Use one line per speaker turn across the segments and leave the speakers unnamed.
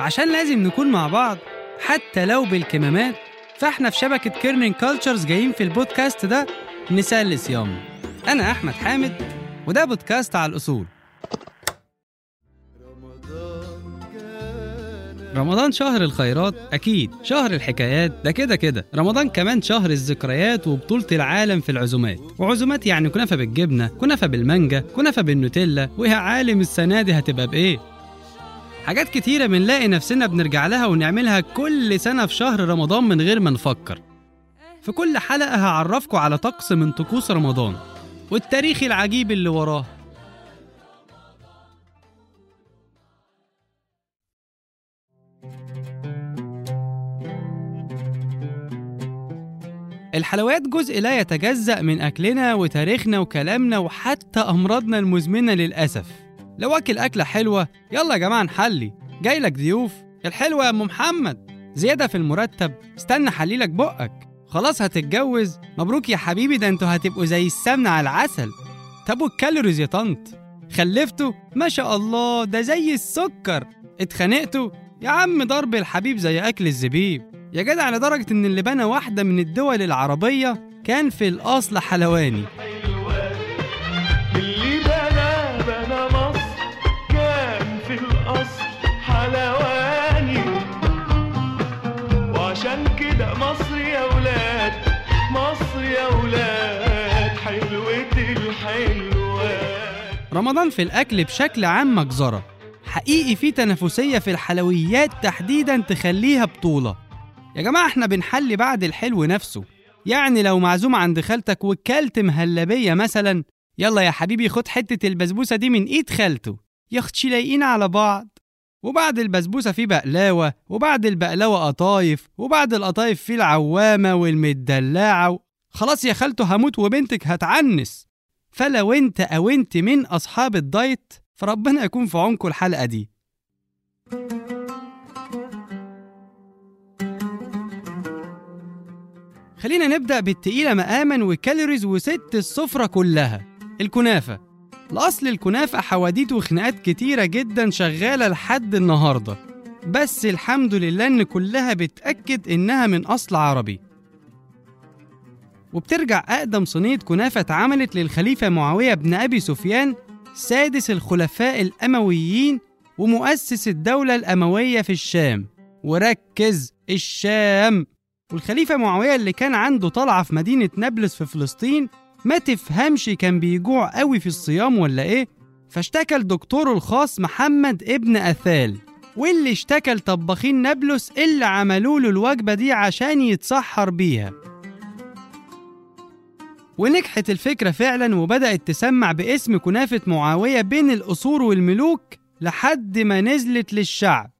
عشان لازم نكون مع بعض حتى لو بالكمامات فاحنا في شبكة Kerning Cultures جايين في البودكاست ده نسلي صيامنا أنا أحمد حامد وده بودكاست على الأصول. رمضان شهر الخيرات أكيد شهر الحكايات ده كده كده. رمضان كمان شهر الذكريات وبطولة العالم في العزومات. وعزومات يعني كنافة بالجبنة كنافة بالمانجا كنافة بالنوتيلا. ويا عالم السنة دي هتبقى بإيه؟ حاجات كتيرة بنلاقي نفسنا بنرجع لها ونعملها كل سنة في شهر رمضان من غير ما نفكر. في كل حلقة هعرفكم على طقس من طقوس رمضان والتاريخ العجيب اللي وراه. الحلويات جزء لا يتجزأ من أكلنا وتاريخنا وكلامنا وحتى أمراضنا المزمنة للأسف. لو أكل أكلة حلوة يلا يا جماعة نحلي. جاي لك ضيوف. الحلوة يا أم محمد. زيادة في المرتب. استنى حليلك بقك. خلاص هتتجوز. مبروك يا حبيبي ده أنتوا هتبقوا زي السمنة على العسل. طب والكالوريز يا طنط؟ خلفتوا؟ ما شاء الله ده زي السكر. اتخانقتوا؟ يا عم ضرب الحبيب زي أكل الزبيب. يا جدع لدرجة إن اللي بنى واحدة من الدول العربية كان في الأصل حلواني.
اللي بنى بنى مصر كان في الأصل حلواني. وعشان كده مصر يا ولاد مصر يا ولاد حلوة الحلوات
رمضان في الأكل بشكل عام مجزرة. حقيقي في تنافسية في الحلويات تحديدا تخليها بطولة. يا جماعة إحنا بنحلي بعد الحلو نفسه. يعني لو معزوم عند خالتك وكلت مهلبية مثلا يلا يا حبيبي خد حتة البسبوسة دي من إيد خالته. يا أختي لايقين على بعض. وبعد البسبوسة في بقلاوة وبعد البقلاوة قطايف وبعد القطايف في العوامة والمدلعة. خلاص يا خالته هموت وبنتك هتعنس. فلو انت أو انت من أصحاب الدايت فربنا يكون في عونكم الحلقة دي. خلينا نبدأ بالتقيلة مقاما وكالوريز وست السفرة كلها. الكنافة. الأصل الكنافة حواديت وخناقات كتيرة جدا شغالة لحد النهاردة. بس الحمد لله إن كلها بتأكد إنها من أصل عربي. وبترجع أقدم صينية كنافة اتعملت للخليفة معاوية بن أبي سفيان سادس الخلفاء الأمويين ومؤسس الدولة الأموية في الشام. وركز الشام. والخليفة معاوية اللي كان عنده طلعة في مدينة نابلس في فلسطين ما تفهمش كان بيجوع قوي في الصيام ولا إيه فاشتكى لدكتوره الخاص محمد ابن أثال. واللي اشتكى لطباخين نابلس اللي عملوا له الوجبة دي عشان يتسحر بيها. ونجحت الفكرة فعلا وبدأت تسمع باسم كنافة معاوية بين القصور والملوك لحد ما نزلت للشعب.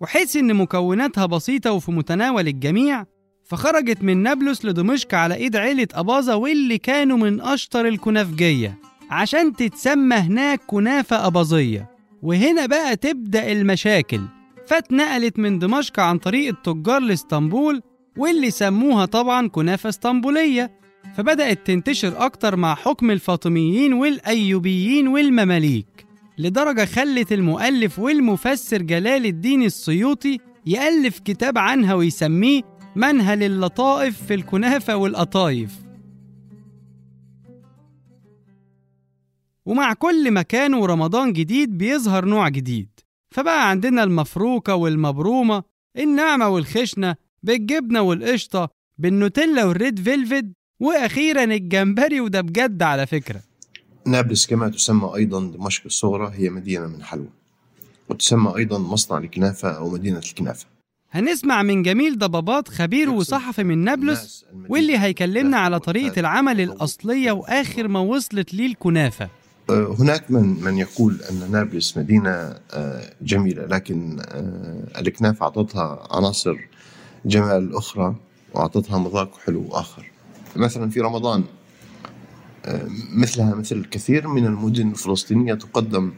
وحيث إن مكوناتها بسيطة وفي متناول الجميع فخرجت من نابلس لدمشق على إيد عيلة أباظة واللي كانوا من أشطر الكنافجية عشان تتسمى هناك كنافة أباظية. وهنا بقى تبدأ المشاكل. فاتنقلت من دمشق عن طريق التجار لإسطنبول واللي سموها طبعا كنافة إسطنبولية. فبدأت تنتشر أكتر مع حكم الفاطميين والأيوبيين والمماليك. لدرجة خلت المؤلف والمفسر جلال الدين السيوطي يألف كتاب عنها ويسميه منهل اللطائف في الكنافة والقطايف. ومع كل مكان ورمضان جديد بيظهر نوع جديد. فبقى عندنا المفروكة والمبرومة الناعمة والخشنة بالجبنة والقشطة بالنوتيلا وال red velvet وأخيرا الجمبري وده بجد على فكرة.
نابلس كما تسمى أيضا دمشق الصغرى هي مدينة من حلوى. وتسمى أيضا مصنع الكنافة أو مدينة الكنافة.
هنسمع من جميل ضبابات خبير وصحفي من نابلس واللي هيكلمنا على طريقة العمل الأصلية وآخر ما وصلت ليه الكنافة.
آه، هناك من من يقول أن نابلس مدينة آه، جميلة لكن آه، الكنافة أعطتها عناصر جمال أخرى وأعطتها مذاق حلو آخر. مثلا في رمضان مثلها مثل الكثير من المدن الفلسطينية تقدم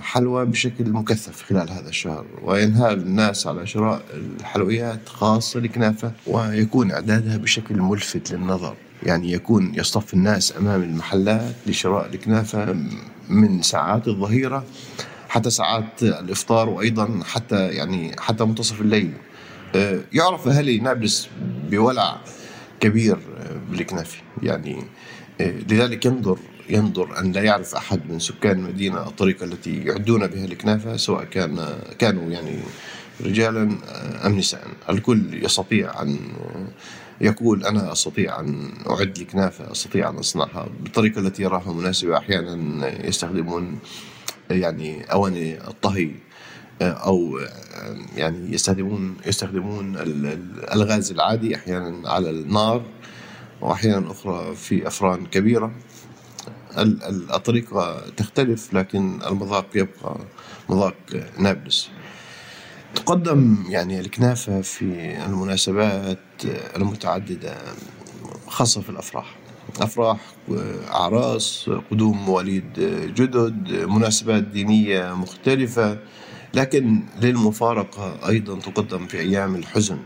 حلوى بشكل مكثف خلال هذا الشهر وينهال الناس على شراء الحلويات خاصة الكنافة ويكون إعدادها بشكل ملفت للنظر. يعني يكون يصطف الناس أمام المحلات لشراء الكنافة من ساعات الظهيرة حتى ساعات الإفطار وأيضا حتى يعني حتى منتصف الليل. آه، يعرف أهالي نابلس بولع كبير آه، بالكنافة يعني آه، لذلك ينظر ينظر أن لا يعرف أحد من سكان المدينة الطريقة التي يعدون بها الكنافة سواء كان كانوا يعني رجالا أم نساء. الكل يستطيع أن يقول أنا أستطيع أن أعد الكنافة أستطيع أن أصنعها. بالطريقة التي يراها مناسبة أحيانا يستخدمون يعني أواني الطهي أو يعني يستخدمون يستخدمون الغاز العادي أحيانا على النار وأحيانا أخرى في أفران كبيرة. الطريقة تختلف لكن المذاق يبقى مذاق نابلس. تقدم يعني الكنافة في المناسبات المتعددة خاصة في الأفراح. أفراح أعراس قدوم مواليد جدد مناسبات دينية مختلفة. لكن للمفارقة أيضا تقدم في أيام الحزن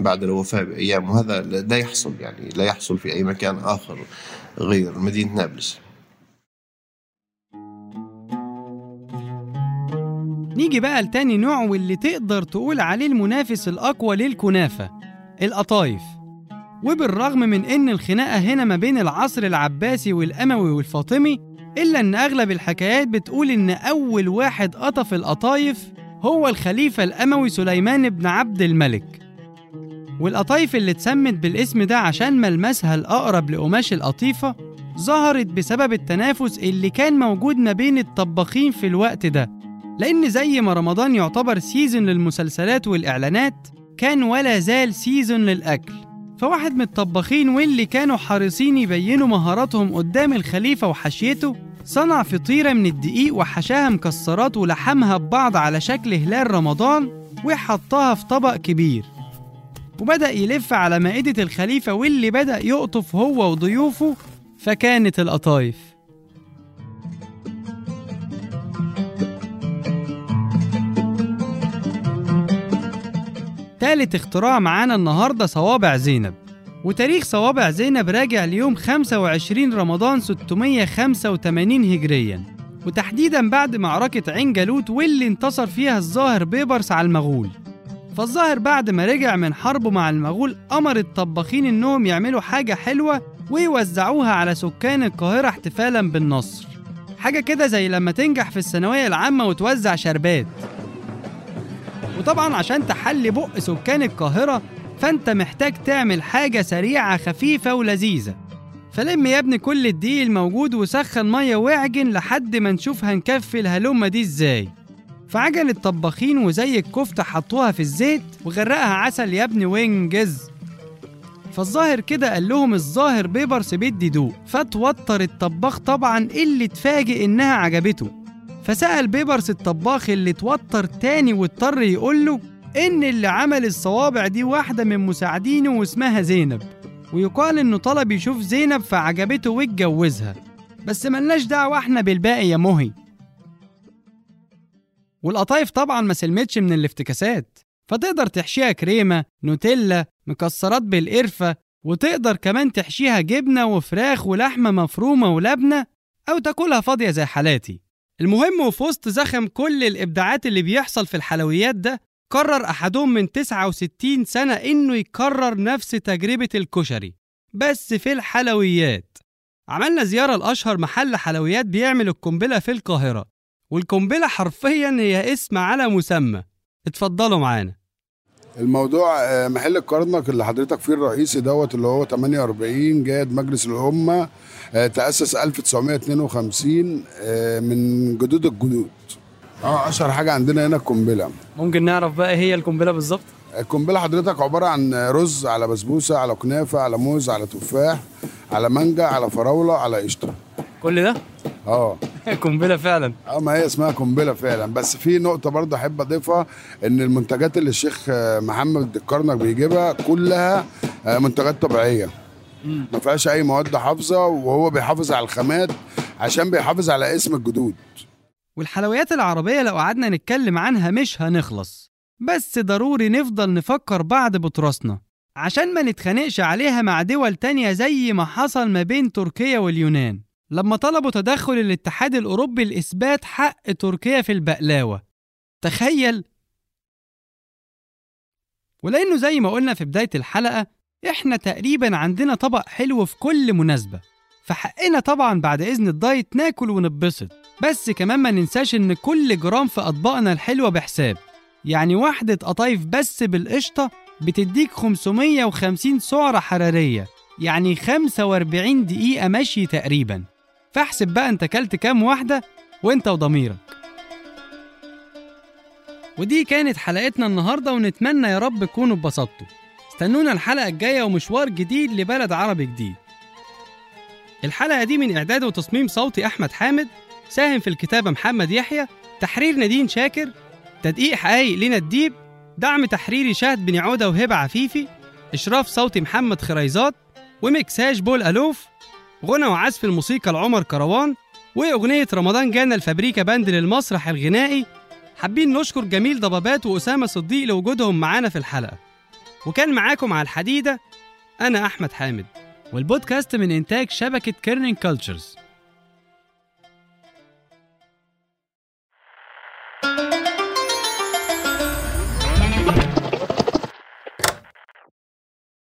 بعد الوفاة بأيام وهذا لا يحصل يعني لا يحصل في أي مكان آخر غير مدينة نابلس.
نيجي بقى لتاني نوع واللي تقدر تقول عليه المنافس الأقوى للكنافة القطايف. وبالرغم من إن الخناقة هنا ما بين العصر العباسي والأموي والفاطمي إلا إن أغلب الحكايات بتقول إن أول واحد قطف القطايف هو الخليفة الأموي سليمان بن عبد الملك. والقطايف اللي اتسمت بالاسم ده عشان ملمسها الأقرب لقماش القطيفة ظهرت بسبب التنافس اللي كان موجود ما بين الطباخين في الوقت ده. لأن زي ما رمضان يعتبر season للمسلسلات والإعلانات كان ولا زال season للأكل. فواحد من الطباخين واللي كانوا حريصين يبينوا مهاراتهم قدام الخليفة وحاشيته صنع فطيرة من الدقيق وحشاها مكسرات ولحمها ببعض على شكل هلال رمضان وحطها في طبق كبير. وبدأ يلف على مائدة الخليفة واللي بدأ يقطف هو وضيوفه فكانت القطايف. تالت اختراع معانا النهاردة صوابع زينب. وتاريخ صوابع زينب راجع ليوم 25 رمضان 685 هجريا. وتحديدا بعد معركة عين جالوت واللي انتصر فيها الظاهر بيبرس على المغول. فالظاهر بعد ما رجع من حربه مع المغول أمر الطباخين إنهم يعملوا حاجة حلوة ويوزعوها على سكان القاهرة احتفالا بالنصر. حاجة كده زي لما تنجح في الثانوية العامة وتوزع شربات. وطبعا عشان تحلي بق سكان القاهرة فأنت محتاج تعمل حاجة سريعة خفيفة ولذيذة. فلم يا ابني كل الدقيق الموجود وسخن مية واعجن لحد ما نشوف هنكفي الهلومة دي إزاي. فعجن الطباخين وزي الكفتة حطوها في الزيت وغرقها عسل يا ابني وانجز. فالظاهر كده قال لهم الظاهر بيبرس بيدي دوق. فتوتر الطباخ طبعا اللي اتفاجئ إنها عجبته. فسأل بيبرس الطباخ اللي اتوتر تاني واضطر يقول له إن اللي عمل الصوابع دي واحدة من مساعدينه واسمها زينب. ويقال إنه طلب يشوف زينب فعجبته واتجوزها. بس ملناش دعوة إحنا بالباقي يا مهي. والقطايف طبعا ما سلمتش من الافتكاسات. فتقدر تحشيها كريمة نوتيلا مكسرات بالقرفة وتقدر كمان تحشيها جبنة وفراخ ولحمة مفرومة ولبنة أو تاكلها فاضية زي حالاتي. المهم وفي وسط زخم كل الإبداعات اللي بيحصل في الحلويات ده قرر أحدهم من 69 سنة إنه يكرر نفس تجربة الكشري بس في الحلويات. عملنا زيارة لأشهر محل حلويات بيعمل القنبلة في القاهرة والقنبلة حرفيا هي اسم على مسمى. اتفضلوا معانا.
الموضوع آه، محل الكرنك اللي حضرتك فيه الرئيسي دوت اللي هو 48 جاد مجلس الأمة آه، تأسس 1952 آه، من جدود الجدود. آه أشهر حاجة عندنا هنا القنبلة.
ممكن نعرف بقى إيه هي القنبلة بالظبط؟
القنبلة حضرتك عبارة عن رز على بسبوسة على كنافة على موز على تفاح على مانجا على فراولة على قشطة.
كل ده؟
آه.
قنبلة فعلا.
آه ما هي اسمها قنبلة فعلا. بس في نقطة برضه أحب أضيفها إن المنتجات اللي الشيخ محمد الكرنك بيجيبها كلها آه، منتجات طبيعية. ما فيهاش أي مواد حافظة وهو بيحافظ على الخامات عشان بيحافظ على اسم الجدود.
والحلويات العربية لو قعدنا نتكلم عنها مش هنخلص. بس ضروري نفضل نفكر بعد بطرسنا عشان ما نتخانقش عليها مع دول تانية زي ما حصل ما بين تركيا واليونان. لما طلبوا تدخل الاتحاد الأوروبي لإثبات حق تركيا في البقلاوة. تخيل! ولأنه زي ما قلنا في بداية الحلقة إحنا تقريبا عندنا طبق حلو في كل مناسبة. فحقنا طبعا بعد إذن الدايت ناكل ونتبسط. بس كمان ما ننساش إن كل جرام في أطباقنا الحلوة بحساب. يعني واحدة قطايف بس بالقشطة بتديك 550 سعرة حرارية. يعني 45 دقيقة مشي تقريبا. فاحسب بقى انت كلت كام واحدة وانت وضميرك. ودي كانت حلقتنا النهاردة ونتمنى يا رب تكونوا اتبسطتوا. استنونا الحلقة الجاية ومشوار جديد لبلد عربي جديد. الحلقة دي من إعداد وتصميم صوتي أحمد حامد ساهم في الكتابة محمد يحيى تحرير نادين شاكر تدقيق حقايق لينا الديب دعم تحريري شهد بن عودة وهبة عفيفي إشراف صوتي محمد خريزات ومكساج بول ألوف غنى وعزف الموسيقى لعمر كروان وأغنية رمضان جانا الفابريكا باند للمسرح الغنائي. حابين نشكر جميل ضبابات وأسامة صديق لوجودهم معانا في الحلقة. وكان معاكم على الحديدة أنا أحمد حامد. والبودكاست من إنتاج شبكة Kerning Cultures